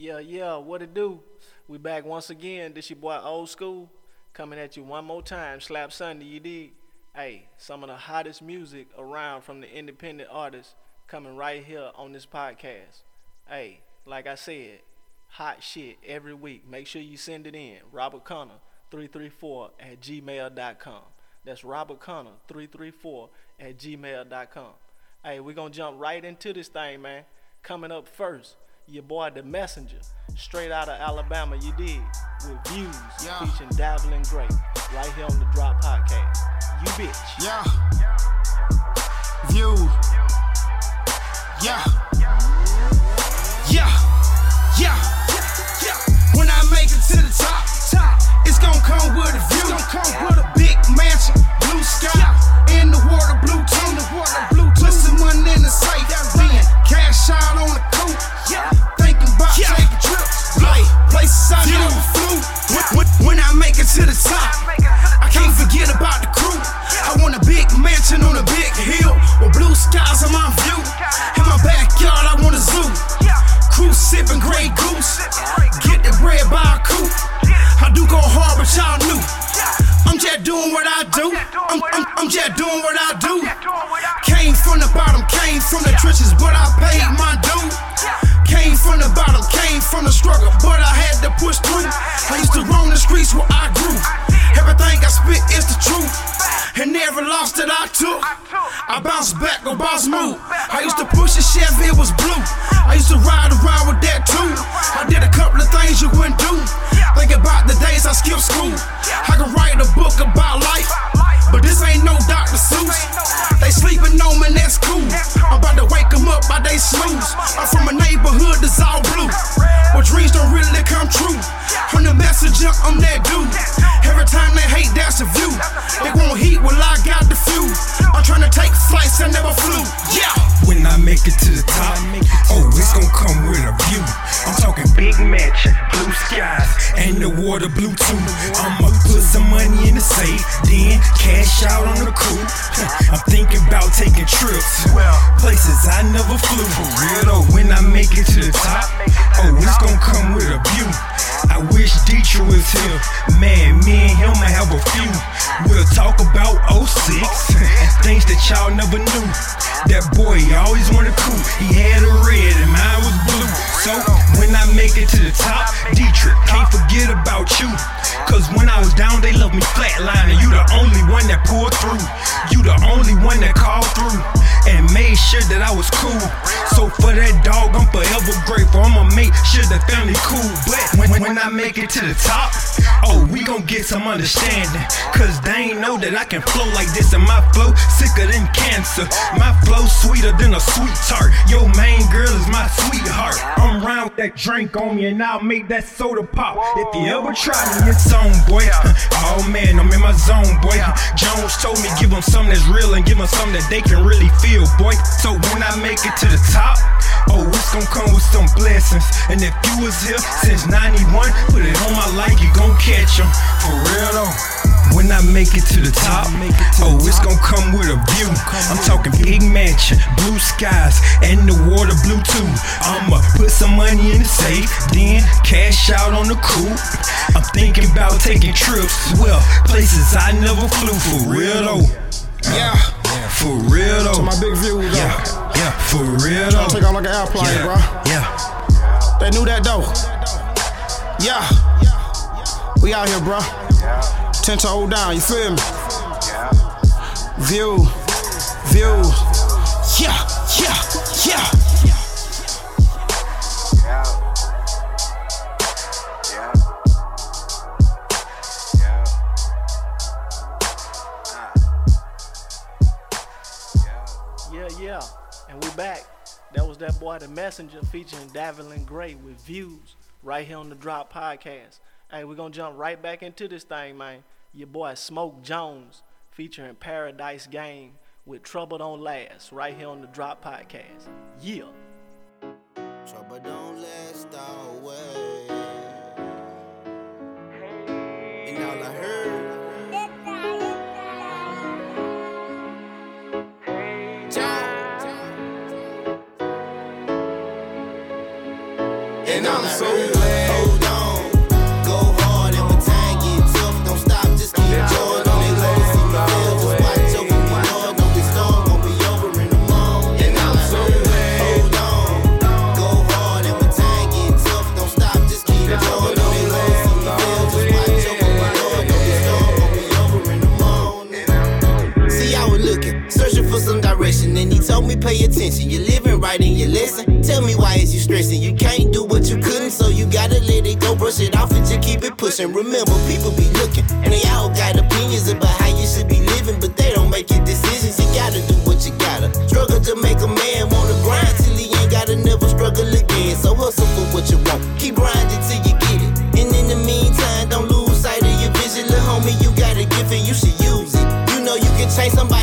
Yeah, yeah, what it do? We back once again. This your boy Old School coming at you one more time. Slap Sunday, you dig? Hey, some of the hottest music around from the independent artists coming right here on this podcast. Hey, like I said, hot shit every week. Make sure you send it in. Robert Connor, 334 at gmail.com. That's Robert Connor, 334 at gmail.com. Hey, we're going to jump right into this thing, man. Coming up first, your boy The Messenger, straight out of Alabama, you did, with views Yeah. featuring Dabbling Great, right here on the Drop Podcast. You bitch. Yeah. View. Yeah. Yeah. Yeah. Yeah. When I make it to the top, top, it's gonna come with a view. Gonna come with a big mansion, blue sky, in the water, blue tone, the water, blue Put some money in the safe, then cash out I never flew. When, when, I make it to the top, I can't forget about the crew. I want a big mansion on a big hill with blue skies on my view. In my backyard, I want a zoo. Crew sipping Grey Goose. Get the bread by a coupe. I do go hard, but y'all knew. I'm just doing what I do. I'm, I'm, I'm just doing what I do. Came from the bottom, came from the trenches, but I paid my due. Came from the bottom, came from the struggle, but I had to push through. I used to roam the streets where I grew. Everything I spit is the truth. And every loss that I took, I bounced back, go boss move. I used to push a Chevy, it was blue. I used to ride around with that too. I did a couple of things you wouldn't do. Think about the days I skipped school. I could write a book about life, but this ain't no Dr. Seuss. They sleeping on me, that's cool. I'm about to wake 'em up by they snooze. I'm from a neighborhood that's all blue. Where dreams don't really come true. From the messenger, I'm that dude. Every time they hate, that's a view. They want heat, well, I got the few. I'm trying to take flights, I never flew. Yeah. When I make it to the top, oh, it's gonna come with a view. I'm talking big mansion, blue skies, and the water blue too. I'ma put some money in the safe, then cash out on the coupe. I'm thinking about taking trips, places I never flew. For real though, when I make it to the top, oh, it's gonna come with a view. I wish Dietrich was here, man. Me and him might have a few. We'll talk about 06 and things that y'all never knew. That boy always wanted cool. He had a red and mine was blue. So when I make it to the top, Dietrich, can't forget about you. Cause when I was down, they loved me flatlining. You the only one that pulled through. You the only one that called through. And made sure that I was cool. So for that dog, I'm forever grateful. I'ma make sure the family cool. But when, when I make it to the top, oh, we gon' get some understanding. Cause they ain't know that I can flow like this. And my flow sicker than cancer. My flow sweeter than a sweet tart. Your main girl is my sweetheart. I'm round with that drink on me and I'll make that soda pop. If you ever try me, it's on, boy. Oh man, I'm in my zone, boy. Jones told me give them something that's real and give them something that they can really feel, boy. So when I make it to the top, oh, it's gonna come with some blessings. And if you was here since 91, put it on my life, you gon' catch them. For real though. When I make it to the top, oh, it's gonna come with a view. I'm talking big mansion, blue skies, and the water blue too. I'ma put some money in the safe, then cash out on the coupe. I'm thinking about taking trips, well, places I never flew for real though. Yeah. For real though. To my big view, though. Yeah, yeah, for real though. Though. take off like an airplane, yeah, bro. yeah. They knew that though. Yeah. We out here, bro. Ten toe down, you feel me? View. View. Yeah, that boy The Messenger featuring Davelin Gray with views right here on the Drop Podcast. Hey, we're gonna jump right back into this thing, man. Your boy Smoke Jones featuring Paradise Game with Trouble Don't Last right here on the Drop Podcast. Yeah. Trouble don't last always. So glad. Hold on, go hard, and when time get tough, don't stop, just keep going. Don't let see me fail, just watch over me, Lord. Know this storm gon' be over in the morning. And I'm so glad. Hold on, go hard, and when time get tough, don't stop, just keep going. Don't let love see me fail, just watch over me, Lord. Know this storm gon' be over in the morning. See, I was looking, searching for some direction, and he told me pay attention. You're living right in your lesson. Tell me why is you stressing? You can't do gotta let it go, brush it off, and just keep it pushing. Remember, people be looking, and they all got opinions about how you should be living, but they don't make your decisions. You gotta do what you gotta. Struggle to make a man wanna grind till he ain't gotta never struggle again. So hustle for what you want. Keep grinding till you get it. And in the meantime, don't lose sight of your vision. Little homie, you got a gift and you should use it. You know you can change somebody's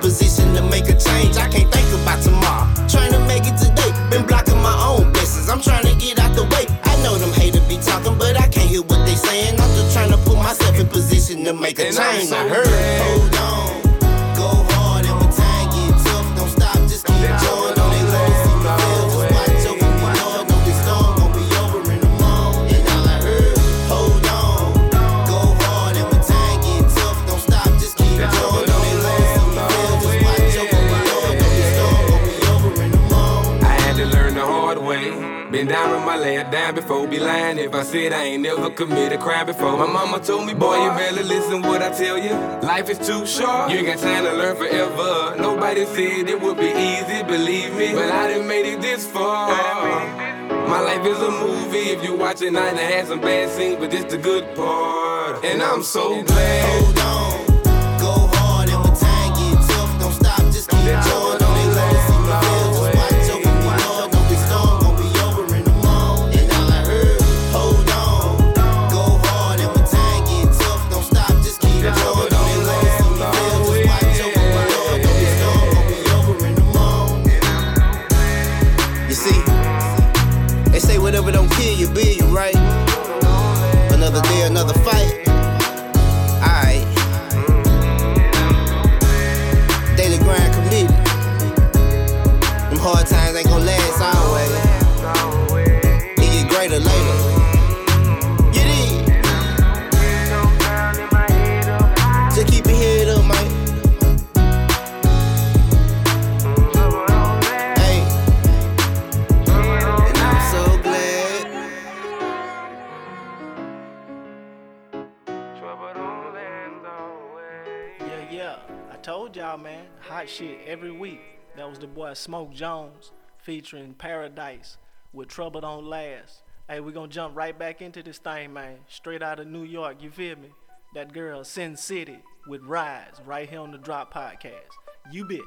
position committed before. My mama told me, boy, you better listen what I tell you. Life is too short. You ain't got time to learn forever. Nobody said it would be easy, believe me. But I done made it this far. My life is a movie. If you watch it, I done had some bad scenes, but this the good part. And I'm so glad. Hold on, boy Smoke Jones featuring Paradise with Trouble Don't Last. Hey, we gonna jump right back into this thing, man. Straight out of New York, you feel me? That girl, Sin City, with Rise, right here on the Drop Podcast. You bitch.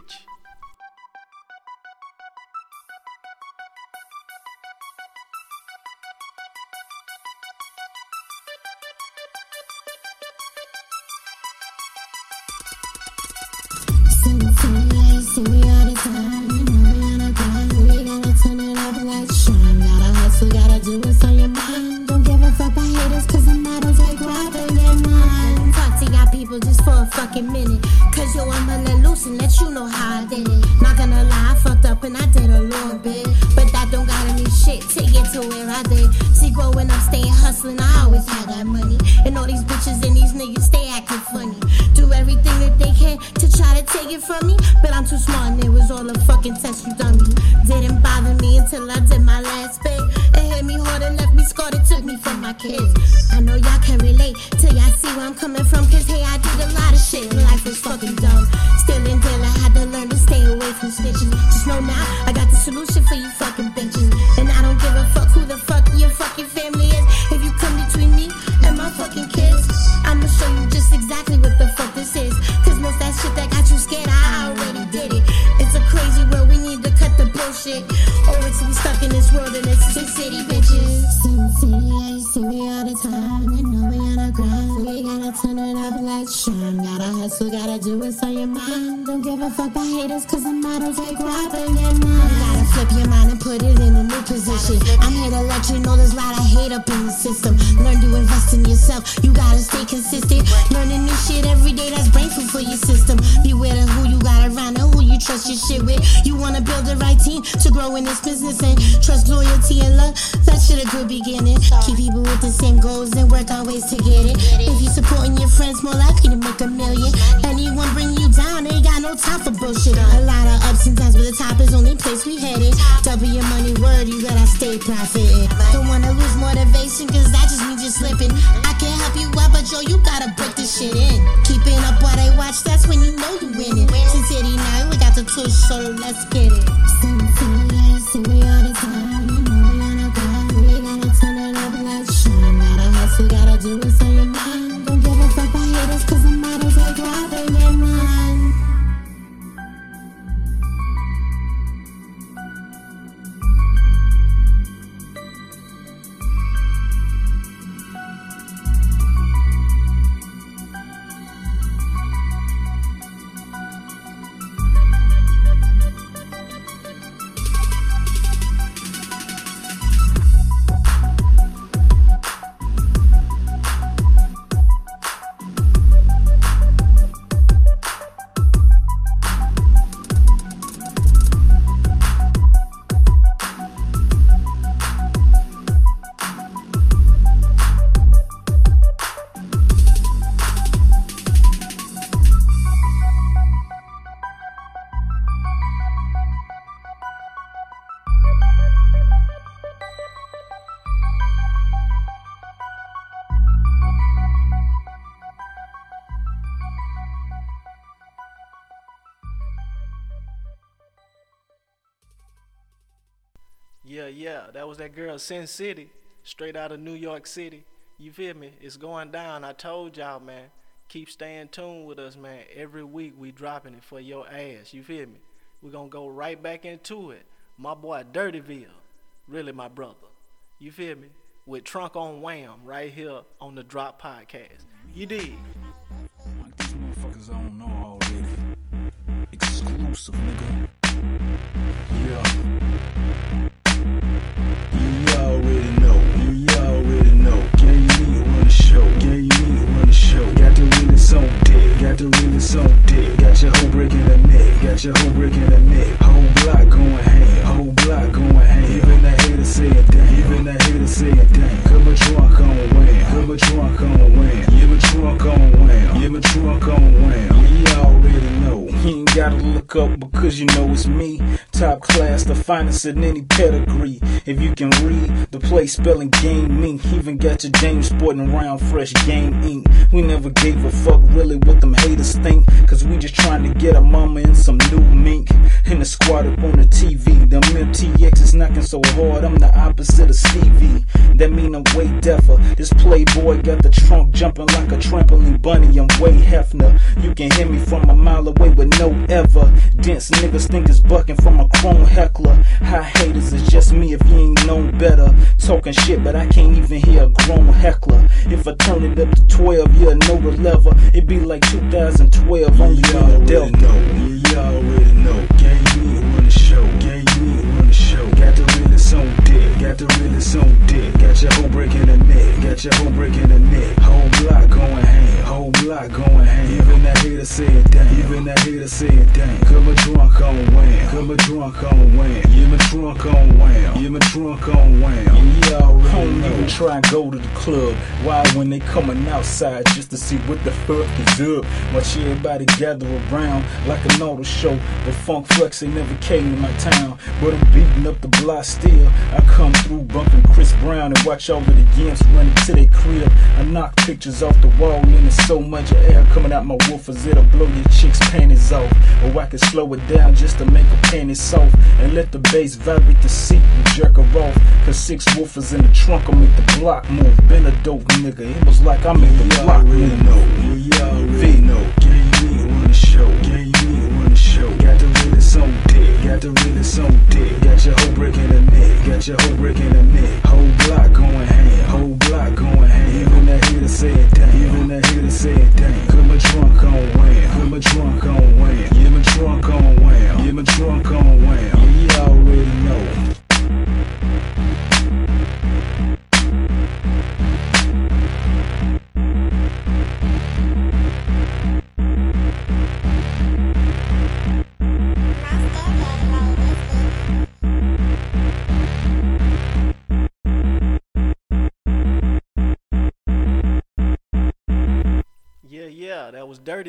See me, all the time. Do what's on your mind. Don't give a fuck about haters, cause the models like robbing your mind. Talk to y'all people just for a fucking minute. Cause yo, I'ma let loose and let you know how I did it. Not gonna lie, I fucked up and I did a little bit. But that don't gotta mean shit to get to where I did. See, growing up, staying hustling, I always had that money. And all these bitches and these niggas stay acting funny. Do everything that they can to try to take it from me. But I'm too smart and it was all a fucking test you dummy. Didn't bother me until I did my last bit. It hit me hard and left me scarred. It took me from my kids. I know y'all can relate till y'all see where I'm coming from. Cause hey, do what's on your mind. Don't give a fuck about haters, cause the motto take right in your mind. Gotta flip your mind and put it in a new position. I'm here to let you know there's a lot of hate up in the system. Learn to invest in yourself, you gotta stay consistent. Learning new shit every day, that's brain food for your system. Beware of who you got around and who you trust your shit with. You wanna build the right team to grow in this business and trust, loyalty, and love. Shit a good beginning. Keep people with the same goals and work on ways to get it. If you're supporting your friends, more likely to make a million. Anyone bring you down, they ain't got no time for bullshit. A lot of ups and downs, but the top is only place we headed. Double your money word, you gotta stay profiting. Don't wanna lose motivation, cause that just means you're slipping. I can't help you out, but yo, you gotta break this shit in. Keeping up while they watch, that's when you know you're winning. Sin City now, we got the tush, so let's get it. Yeah, yeah, that was that girl Sin City, straight out of New York City. You feel me? It's going down. I told y'all, man. Keep staying tuned with us, man. Every week we dropping it for your ass. You feel me? We're gonna go right back into it. My boy Dirtyville, really my brother. You feel me? With Trunk on Wham right here on the Drop Podcast. You did. Like these motherfuckers I don't know already. Exclusive, nigga. Your whole breaking the neck. Whole block going ham. Whole block going ham. Even the haters say it damn. Even the haters say it damn. Come a drunk on wham. Come a drunk on wham. Yeah, my trunk on wham. Yeah, my trunk on wham. You already know. You ain't gotta look up because you know it's me. Top class, the finest in any pedigree. If you can read the play spelling game mink, even got your James sporting around fresh game ink. We never gave a fuck really what them haters think. Cause we just trying to get a mama in some new mink. In the squad up on the TV. Them MTX is knocking so hard, I'm the opposite of Stevie. That mean I'm way deafer. This playboy got the trunk jumping like a trampoline bunny. I'm way Hefner. You can hear me from a mile away with no ever. Dense niggas think it's bucking from a chrome heckler. High haters, it's just me if you ain't known better. Talking shit, but I can't even hear a grown heckler. If I turn it up to 12, yeah, know the level. It be like 2012, only You on the Delta. know. You already know. Gang run the show. Gang run the show. Got the realest on deck. Got the realest on deck. Got your whole breaking the neck. Got your whole breaking the neck. Whole block going ham. Whole block going ham. Even that hater say it damn. Even that hater say it damn. Come a drunk on a wham. Come a drunk on wham. Yeah, my trunk on wham. Yeah, my trunk on wham. You already know. try and go to the club. Why when they coming outside just to see what the fuck is up? Watch everybody gather around like an auto show. But Funk Flex they never came to my town. But I'm beating up the block still. I come through bumping Chris Brown and watch all of the yams running to their crib. I knock pictures off the wall and there's so much air coming out my woofers it'll blow your chick's panties off. Or I can slow it down just to make her panties soft and let the bass vibrate the seat and jerk her off. Cause six woofers in the trunk will make the block move. Been a dope nigga, it was like I made the block move. know. We already know. Gang me on the show. Gang me on the show. Got the realest on deck. Got the realest on deck. Got your whole breaking the neck. Got your whole breaking the neck. Whole block going ham. Even to say damn. Even it damn. Put my trunk on wham. Put my trunk on wham. Yeah, my trunk on wham. Yeah, my trunk on wham. Yeah, you already know.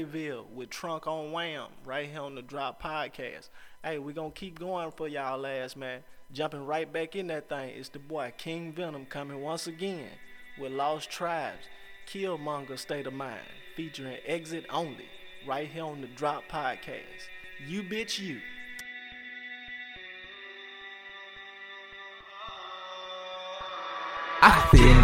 That with Trunk on Wham right here on the Drop Podcast. Hey, we gonna keep going for y'all last man. Jumping right back in that thing, it's the boy King Venom coming once again with Lost Tribes, Killmonger State of Mind, featuring Exit Only, right here on the Drop Podcast. You bitch you. I man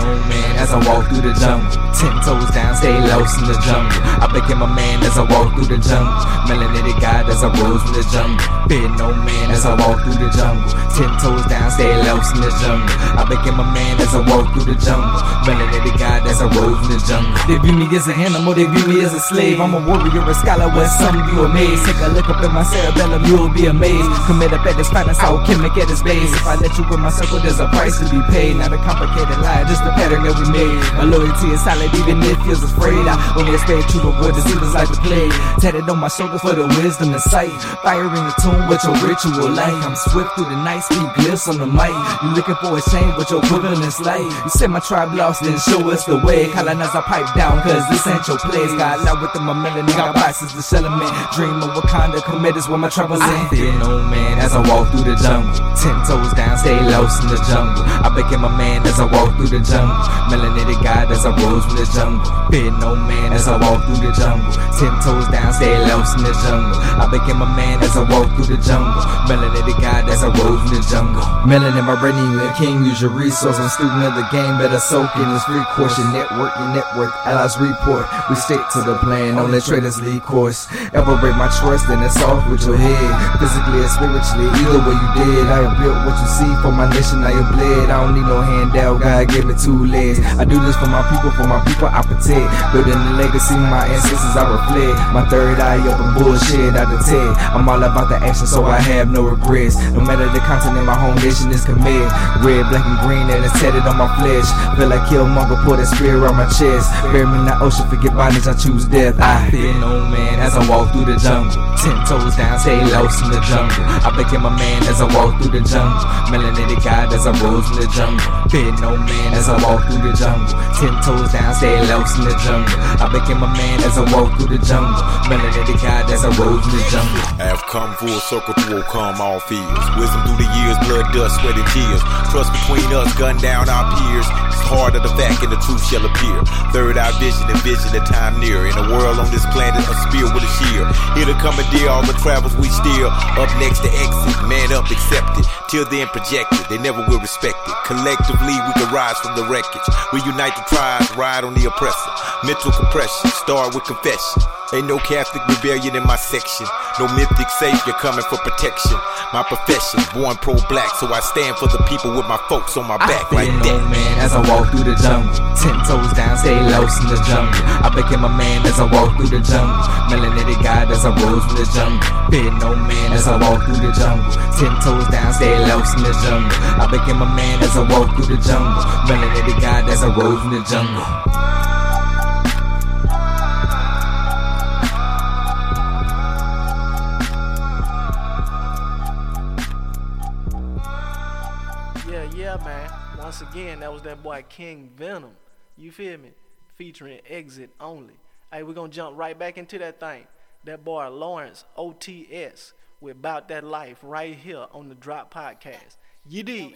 as I walk through the jungle. Ten toes down, stay lost in the jungle. I became a man as I walk through the jungle. Melanated God as I rose from the jungle. Fear no man as I walk through the jungle. Ten toes down, stay lost in the jungle. I became a man as I walk through the jungle. Melanated God as I rose from the jungle. They view me as an animal, they view me as a slave. I'm a warrior, a scholar, where some you amazed. Take a look up in my cerebellum, you'll be amazed. Commit up at this finest alchemic at his base. If I let you in my circle, there's a price to be paid. Not a complicated lie, just the pattern that we made. My loyalty is solid, even if you're afraid. I only stay true to what the seasons like to play. Tatted on my shoulder for the wisdom and sight. Firing the tune with your ritual light. I'm swift through the night, speed glyphs on the mic. You looking for a change, but your equivalent's light. You said my tribe lost, then show us the way. Calling as I pipe down, cause this ain't your place. Got loud within my melanin, got boxes the element. Dream of Wakanda, commit is where my troubles in. I fear no man as I walk through the jungle. Ten toes down, stay lost in the jungle. I became a man as I walk through the jungle. Melanated God as I rose from the jungle. Fear no man as I walk through the jungle. Ten toes down, stay lost in the jungle. I became a man as I walk through the jungle. Melanated God as I rose from the jungle. Melanin my you a king, use your resource. I'm student of the game, better soak in this free course. Your network, your network, allies report. We stick to the plan, only traders lead course. Ever break my trust, then it's off with your head. Physically and spiritually, either way you did. I built what you see for my nation, I have bled. I don't need no handout, God gave me two legs. I do this for my people, for my people I protect. Building the legacy, my ancestors I reflect. My third eye open, bullshit I detect. I'm all about the action, so I have no regrets. No matter the continent, my home nation is commit. Red, black, and green, and it's tatted on my flesh. Feel like Killmonger, put that spear on my chest. Bury me in the ocean, forget bondage, I choose death. I fear no man as I walk through the jungle. Ten toes down, stay lost in the jungle. I became a man as I walk through the jungle. Melanated God as I rose in the jungle. Fear no man as I walk through the jungle. Ten toes down, stay lost in the jungle. I became a man as I walk through the jungle. Melanated God as I rose in the jungle. I have come full circle to overcome all fears. Wisdom through the years, blood, dust, sweat, and tears. Trust between us, gun down our peers. It's hard of the fact and the truth shall appear. Third eye vision and vision the time near. In a world on this planet, a spear with a shear. Here to commandeer all the travels we steer. Up next to exit, man up, accepted. Till then projected, they never will respect it. Collectively, we can rise from the wreckage. We unite the tribes, ride on the oppressor. Mental compression, start with confession. Ain't no Catholic rebellion in my section. No mythic savior coming for protection. My profession, born pro-black, so I stand for the people with my folks on my back I like no that. man as I walk through the jungle. Ten toes down, stay lost in the jungle. I became a man as I walk through the jungle. Melanated God as I rose from the jungle. Fear no man as I walk through the jungle. Ten toes down, stay lost in the jungle. I became a man as I walk through the jungle. Melanated God as I rose from the jungle. Yeah, yeah, man. Once again, that was that boy King Venom. You feel me? Featuring Exit Only. Hey, we're gonna jump right back into that thing. That boy Lawrence OTS with About That Life right here on the Drop Podcast. You did.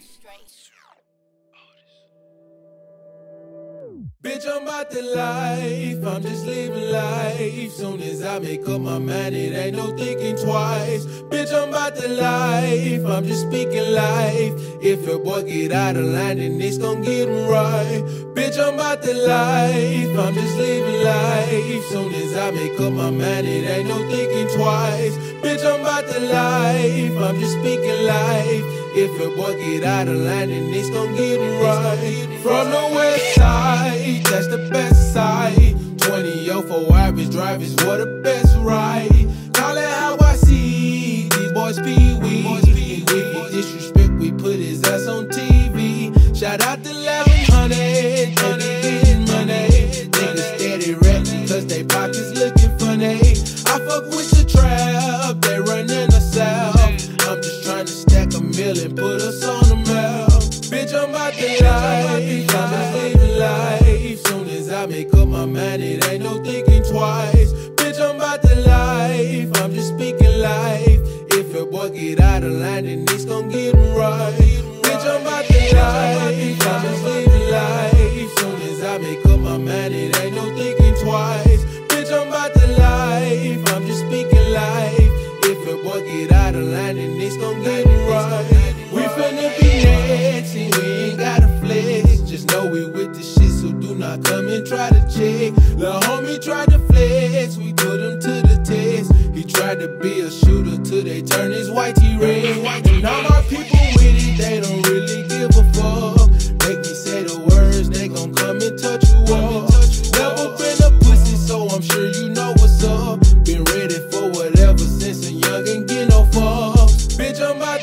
Bitch, I'm about the life. I'm just living life. Soon as I make up my mind, it ain't no thinking twice. Bitch, I'm about the life. I'm just speaking life. If your boy get out of line, then it's gon' get him right. Bitch, I'm about the life. I'm just living life. Soon as I make up my mind, it ain't no thinking twice. Bitch, I'm about the life. I'm just speaking life. If your boy get out of line, then it's gon' get him right. From the west side, that's the best side. 20 for average drivers, what the best ride. Call it how I see these boys pee wee. If he disrespect, we put his ass on TV. Shout out to 1100,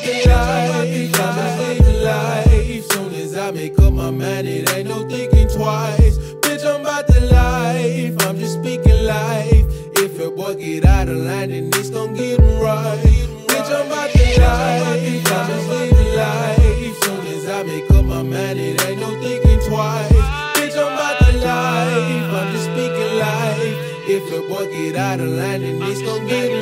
about to life. I'm just living life. Soon as I make up my mind, it ain't no thinking twice. Bitch, I'm about to life. I'm just speaking life. If your boy get out of line, then it's gon' get him right. Bitch, I'm about to life. I'm just living life. Soon as I make up my mind, it ain't no thinking twice. Bitch, I'm about to life. I'm just speaking life. If your boy get out of line, then it's gon' get him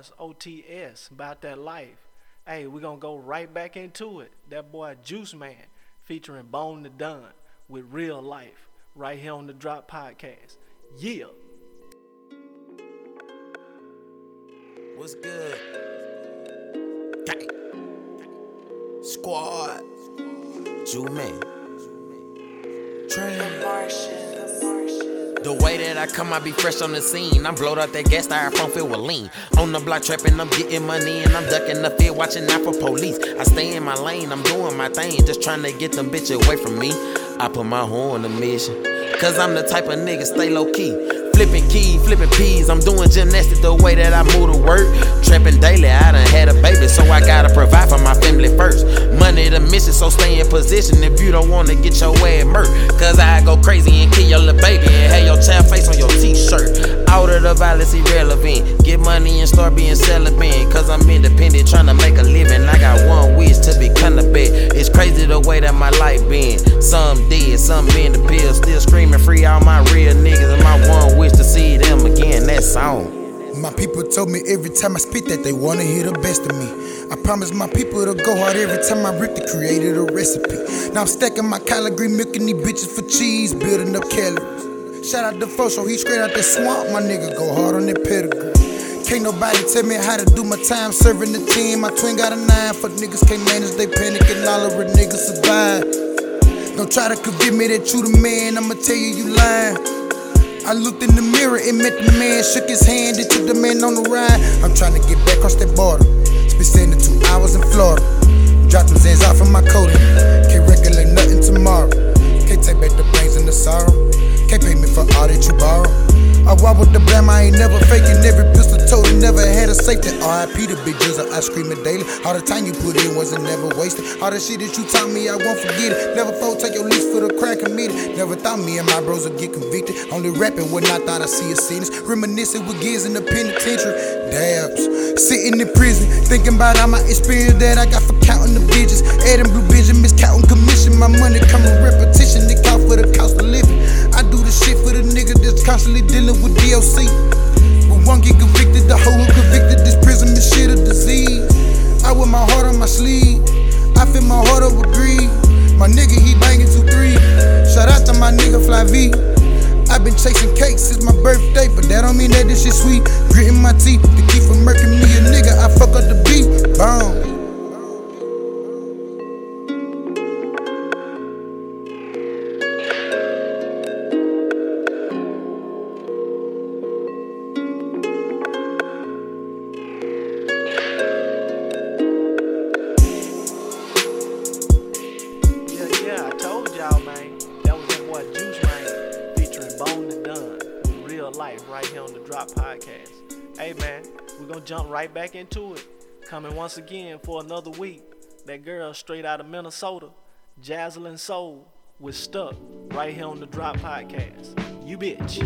boy OTS about that life. Hey, we're gonna go right back into it. That boy Juice Man featuring Bone the Dunn with real life right here on the Drop Podcast. Yeah. What's good? Gang. Squad. Jew man. Train. The way that I come, I be fresh on the scene. I'm blowed out that gas styrofoam filled with lean. On the block trapping, I'm getting money and I'm ducking the field, watching out for police. I stay in my lane, I'm doing my thing, just trying to get them bitches away from me. I put my horn on the mission, cause I'm the type of nigga stay low key. Flipping keys, flipping peas, I'm doing gymnastics the way that I move to work. Trapping daily, I done had a baby, so I gotta provide for my family first. Money the mission, so stay in position if you don't wanna get your ass murked. Cause I go crazy and kill your little baby and have your child face on your t-shirt. Out of the violence irrelevant. Get money and start being celibate. Cause I'm independent, trying to make a living. I got one wish to become the best. It's crazy the way that my life been. Some dead, some been the pill. Still screaming free all my real niggas. And my one wish to see them again. That song. My people told me every time I spit that they wanna hear the best of me. I promise my people to go hard every time I rip the created a recipe. Now I'm stacking my collard green, milking these bitches for cheese, building up calories. Shout out to Fosho, he straight out the swamp, my nigga go hard on that pedigree. Can't nobody tell me how to do my time serving the team. My twin got a nine, for niggas can't manage, they panic and all of niggas survive. Don't try to convince me that you the man, I'ma tell you you lying. I looked in the mirror and met the man, shook his hand, and took the man on the ride. I'm trying to get back across that border. Spent 72 hours in Florida. Dropped them Zans off in my coat. Can't regulate nothing tomorrow. Can't take back the pains and the sorrow. Can't pay me for all that you borrow. I walk with the blam, I ain't never faking. Every pistol toted, never had a safety. RIP the big jizzle, I scream it daily. All the time you put in wasn't never wasted. All the shit that you taught me, I won't forget it. Never fold, take your lease for the crack committed. Never thought me and my bros would get convicted. Only rapping when I thought I see a sentence. Reminiscing with gears in the penitentiary. Dabs, sitting in prison, thinking about all my experience that I got for counting the bitches. Adding blue vision, miscounting commission. My money coming repetition, it call for the cost of living. Mean that this shit sweet. Gritting my teeth to keep from murking me a nigga. I fuck up the beat. Boom. Coming once again for another week. That girl straight out of Minnesota, Jazzlin Soul, was stuck right here on the Drop Podcast. You bitch.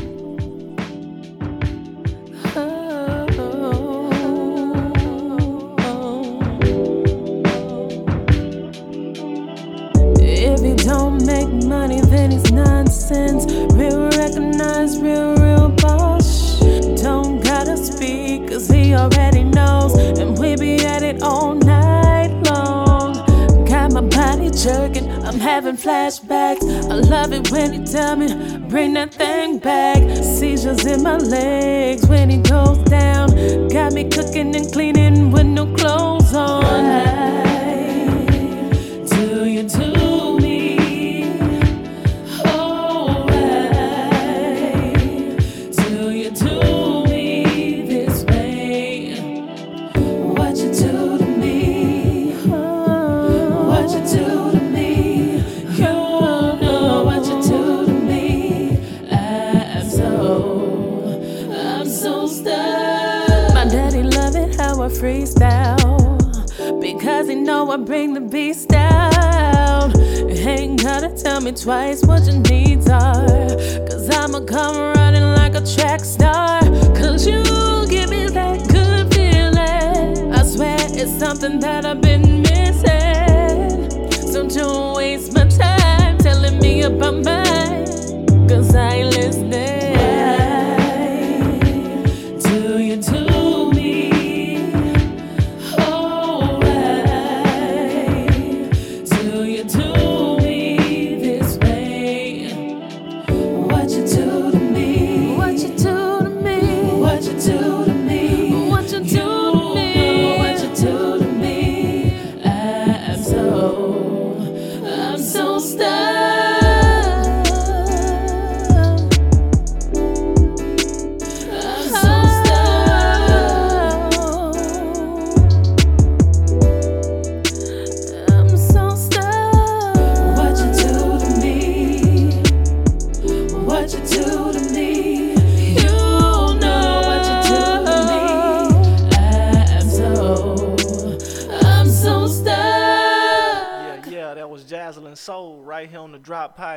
If you don't make money, then it's nonsense. Real recognize real, jerking, I'm having flashbacks. I love it when you tell me, bring that thing back. Seizures in my legs when he goes down. Got me cooking and cleaning with no clothes on. I bring the beast down. Ain't gotta tell me twice what your needs are. Cause I'ma come running like a track star. Cause you give me that good feeling. I swear it's something that I've been missing. So don't waste my time telling me about mine.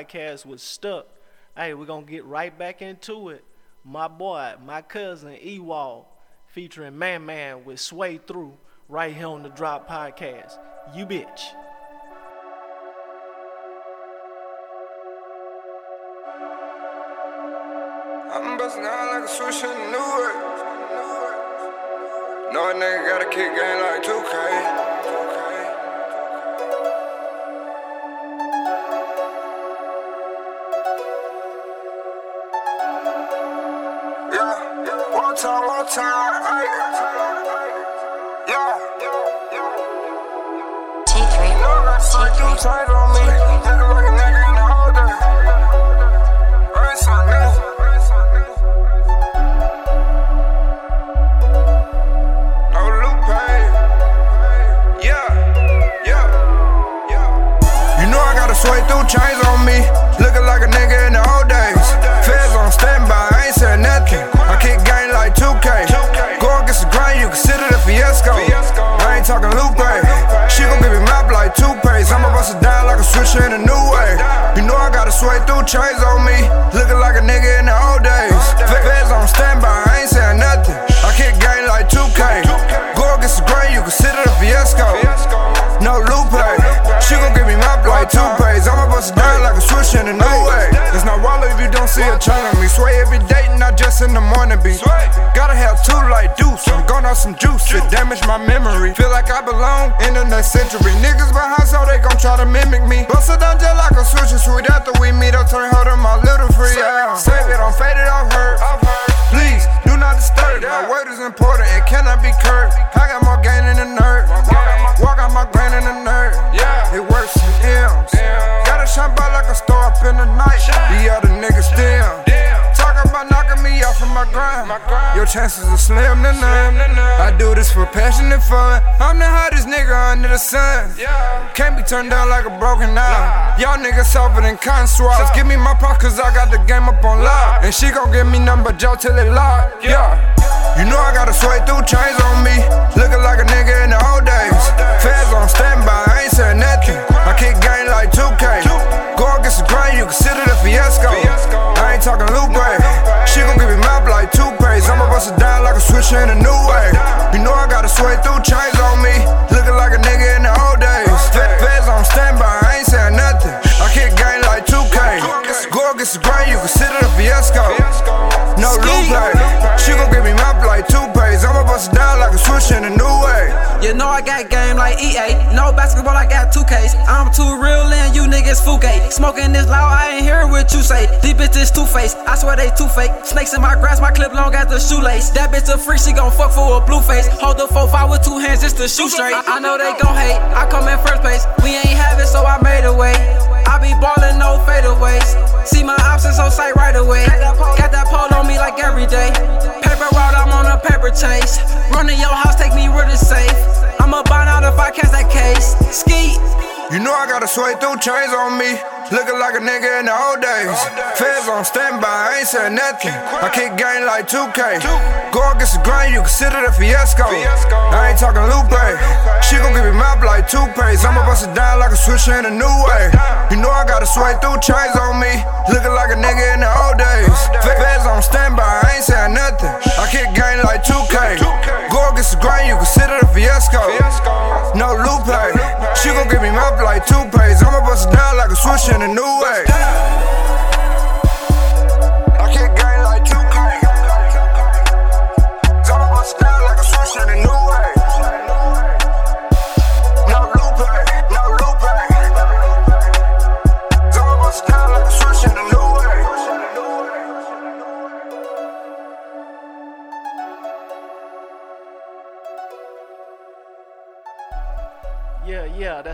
Podcast with Stuck. Hey, we're gonna get right back into it. My boy, my cousin Ewald, featuring Man Man with Sway Through right here on the Drop Podcast. You bitch. I'm busting out like a switch in the new way. Know a nigga got a kick game like 2K. Time, one time, ayy. Yeah, T3, know She gon' give me map like toothpaste. I'ma bust it down like a switcher in a new way. You know I gotta sway through chains on me. Looking like a nigga in the old days. Feds on standby, I ain't saying nothing. I kick game like 2K. Go against the grain, you consider a fiasco. No Lupe. She gon' give me my like two pays. I'ma bust it down like a switch in a new way. It's not wallow if you don't see a chain on me. Sway every day, not just in the morning beat. Gotta have two like deuce. I'm going off some juice. to damage my memory. Feel like I belong in the next century. Niggas behind so they gon' try to mimic me. Bust it down just like a switch and sweet after we meet. I'll turn her to my little free. Save it, I'm faded, I've heard. Please do not disturb. My word is important, it cannot be curbed. I got more gain than a nerd. Walk out my grain in the nerd. It works in M's. Gotta shine bright like a star up in the night. The other niggas dim. Talking about knocking me off of my grind. Your chances are slim to none. I do this for passion and fun. I'm the hottest nigga under the sun. Can't be turned down like a broken eye. Y'all niggas softer than cotton swabs. Give me my pop cause I got the game up on lock. And she gon' give me number Joe till it lock. Yeah. You know I gotta sway through chains on me. Looking like a nigga in the old days. In a new it down like a switch in a new way. You know I got game like EA. No basketball, I got 2Ks. I'm too real and you niggas fuke. Smoking this loud, I ain't hear what you say. These bitches two faced, I swear they two fake. Snakes in my grass, my clip long as the shoelace. That bitch a freak, she gon' fuck for a blue face. Hold the 4-5 with two hands just to shoot straight. I, I know they gon' hate, I come in first place. We ain't have it, so I made a way. I be ballin', no fadeaways. See my options on sight right away. Got that pole on me like every day. Paper route, I'm on a paper chase. Run to your house, take me real it's safe. I'ma bind out if I catch that case. Ski. You know I gotta sway through chains on me. Looking like a nigga in the old days. Feds on standby, I ain't saying nothing. I kick game like 2K. Go against the grain, you consider the fiasco. I ain't talking Lupe. She gon' give me map like pays. I'ma bust it down like a switch in a new way. You know I gotta sway through chains on me. Looking like a nigga in the old days. Feds on standby, I ain't saying nothing. I kick game like 2K. Go against the grain, you consider the fiasco. No Lupe. She gon' give me map like pays. I'ma bust it down like a switch in a new way.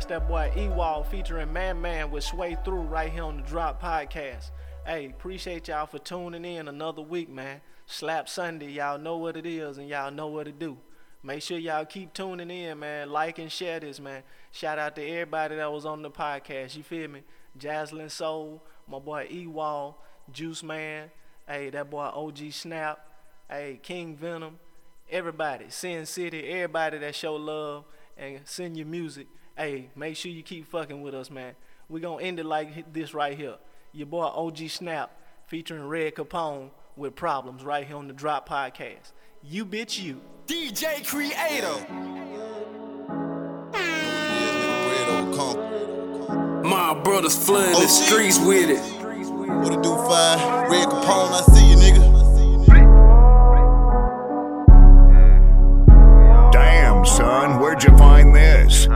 That's that boy Ewald featuring Man Man with Sway Through right here on the Drop Podcast. Hey, appreciate y'all for tuning in another week, man. Slap Sunday, y'all know what it is and y'all know what to do. Make sure y'all keep tuning in, man. Like and share this, man. Shout out to everybody that was on the podcast. You feel me? Jaslyn Soul, my boy Ewald, Juice Man, hey, that boy OG Snap, hey, King Venom, everybody, Sin City, everybody that show love and send your music. Hey, make sure you keep fucking with us, man. we gonna end it like this right here. Your boy OG Snap featuring Red Capone with problems right here on the Drop Podcast. You bitch you. DJ Creator. My brothers flooding the streets with it. What it do, five? Red Capone, I see you, nigga. Damn, son, where'd you find this?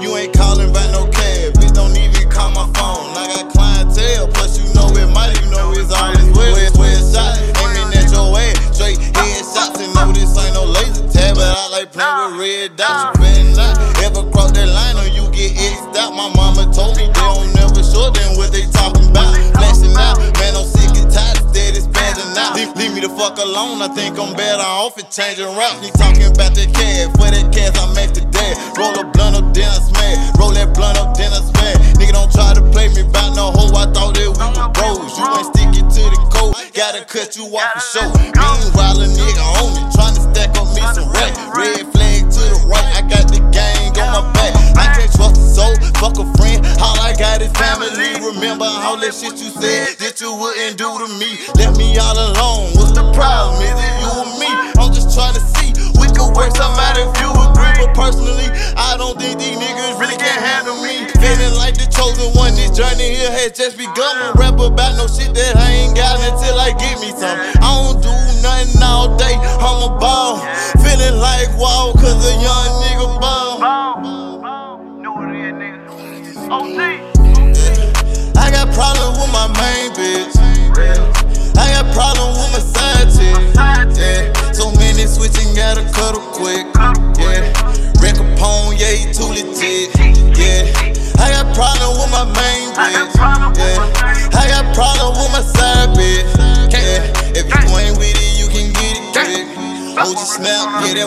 You, ain't calling about no cab, bitch. Don't even call my phone. I got clientele, plus you know it might, you know it's all this way. West, west side, aiming at your ass. Straight head shots, and know this ain't no laser tag, but I like playing with red dots. You better not ever cross that line or you get X'd out. My mama told me they don't alone, I think I'm better off and changing routes. Me talking about that cash, for that cash I make the day. Roll a blunt up, then I smash. Roll that blunt up, then I. Nigga don't try to play me about no hoe, I thought that we were bros. You ain't sticking to the code, gotta cut you off for show. Meanwhile, a nigga on it, trying to stack up me some rack. Red flag to the right, I got fuck a friend. All I got is family. Remember all that shit you said that you wouldn't do to me. Left me all alone. What's the problem? Is it you or me? I'm just trying to see. We could work something out if you agree. But personally, I don't think these niggas really can handle me. Feeling like the chosen one. This journey here has just begun. I rap about no shit that I ain't got until I give me some. I don't do nothing all day. I'm a ball. Feeling like wow, cause a young nigga. I got problems with my main bitch. I got problems with my side chick. Yeah. So many switching, gotta cut quick.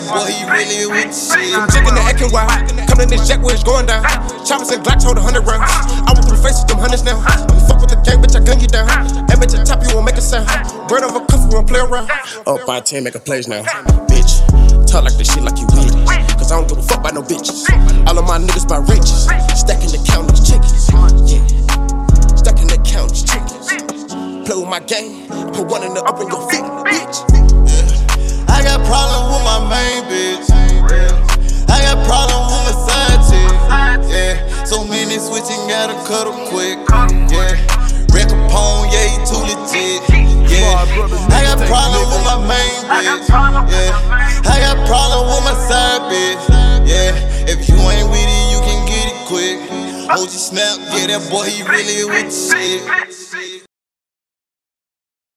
Boy, he really with the shit. I'm checking the acting wild. Coming in this jet where it's going down. Choppers and Glocks hold a hundred rounds. I went through the face with them hundreds now. I'm fuck with the gang, bitch, I gun you down. That bitch, I top you won't make a sound. Bird over cuff, we won't play around. Up by 10, make a plays now. Bitch, talk like this shit like you it. Cause I don't give a fuck by no bitches. All of my niggas by riches. Stacking the count chickens. Yeah. Stacking the count chickens. Play with my game. Put one in the up in your feet, got problems with my main bitch. I got problems with my side chick. Yeah, so many switching, gotta cut her quick. Yeah, Rick Capone, yeah, he too legit. Yeah, I got problems with my main bitch. Yeah, I got problems with my side bitch. Yeah, if you ain't with it, you can get it quick. OG Snap, yeah, that boy, he really with the shit.